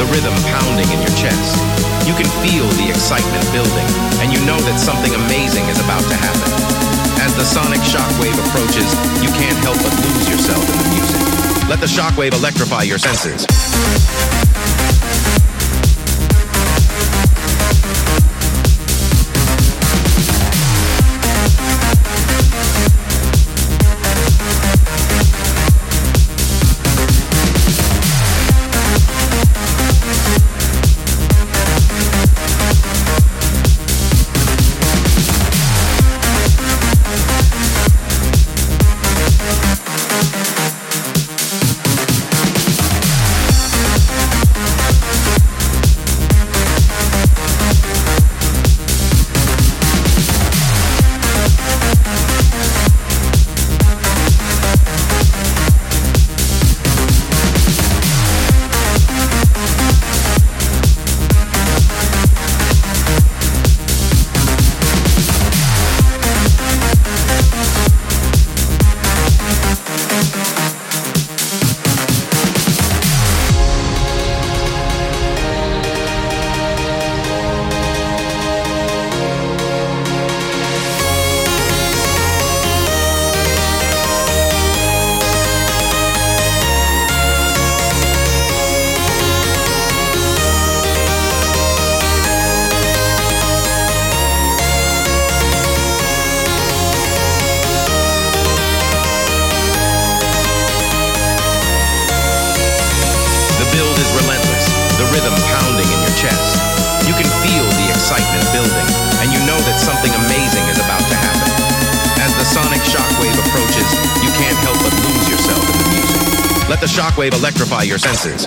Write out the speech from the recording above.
the rhythm pounding in your chest. You can feel the excitement building, and you know that something amazing is about to happen. As the sonic shockwave approaches, you can't help but lose yourself in the music. Let the shockwave electrify your senses. Rhythm pounding in your chest. You can feel the excitement building, and you know that something amazing is about to happen. As the sonic shockwave approaches, you can't help but lose yourself in the music. Let the shockwave electrify your senses.